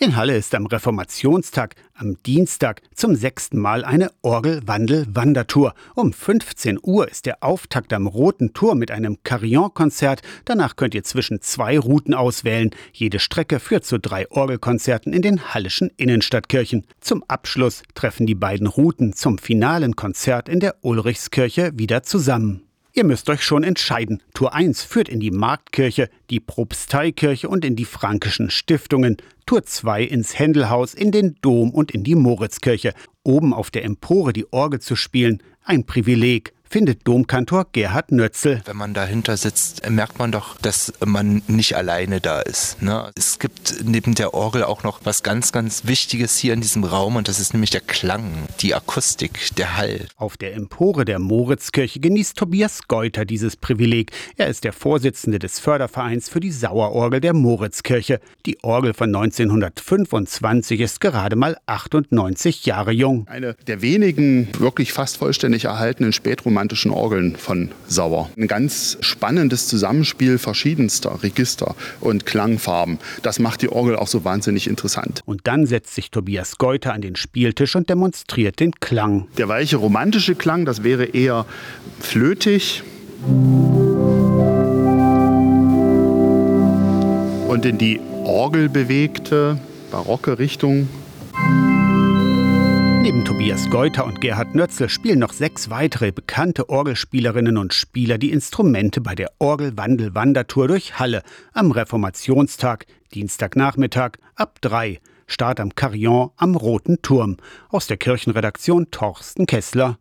In Halle ist am Reformationstag, am Dienstag, zum sechsten Mal eine Orgelwandel-Wandertour. Um 15 Uhr ist der Auftakt am Roten Tor mit einem Carillon-Konzert. Danach könnt ihr zwischen zwei Routen auswählen. Jede Strecke führt zu drei Orgelkonzerten in den hallischen Innenstadtkirchen. Zum Abschluss treffen die beiden Routen zum finalen Konzert in der Ulrichskirche wieder zusammen. Ihr müsst euch schon entscheiden. Tour 1 führt in die Marktkirche, die Propsteikirche und in die Frankischen Stiftungen. Tour 2 ins Händelhaus, in den Dom und in die Moritzkirche. Oben auf der Empore die Orgel zu spielen, ein Privileg findet Domkantor Gerhard Nötzel. Wenn man dahinter sitzt, merkt man doch, dass man nicht alleine da ist. Ne? Es gibt neben der Orgel auch noch was ganz, ganz Wichtiges hier in diesem Raum und das ist nämlich der Klang, die Akustik, der Hall. Auf der Empore der Moritzkirche genießt Tobias Geuter dieses Privileg. Er ist der Vorsitzende des Fördervereins für die Sauerorgel der Moritzkirche. Die Orgel von 1925 ist gerade mal 98 Jahre jung. Eine der wenigen wirklich fast vollständig erhaltenen spätromanischen romantischen Orgeln von Sauer. Ein ganz spannendes Zusammenspiel verschiedenster Register und Klangfarben. Das macht die Orgel auch so wahnsinnig interessant. Und dann setzt sich Tobias Geuter an den Spieltisch und demonstriert den Klang. Der weiche romantische Klang, das wäre eher flötig. Und in die orgelbewegte, barocke Richtung Neben Tobias Geuter und Gerhard Nötzel spielen noch sechs weitere bekannte Orgelspielerinnen und Spieler die Instrumente bei der Orgelwandel-Wandertour durch Halle am Reformationstag, Dienstagnachmittag ab drei. Start am Carillon am Roten Turm. Aus der Kirchenredaktion Torsten Kessler.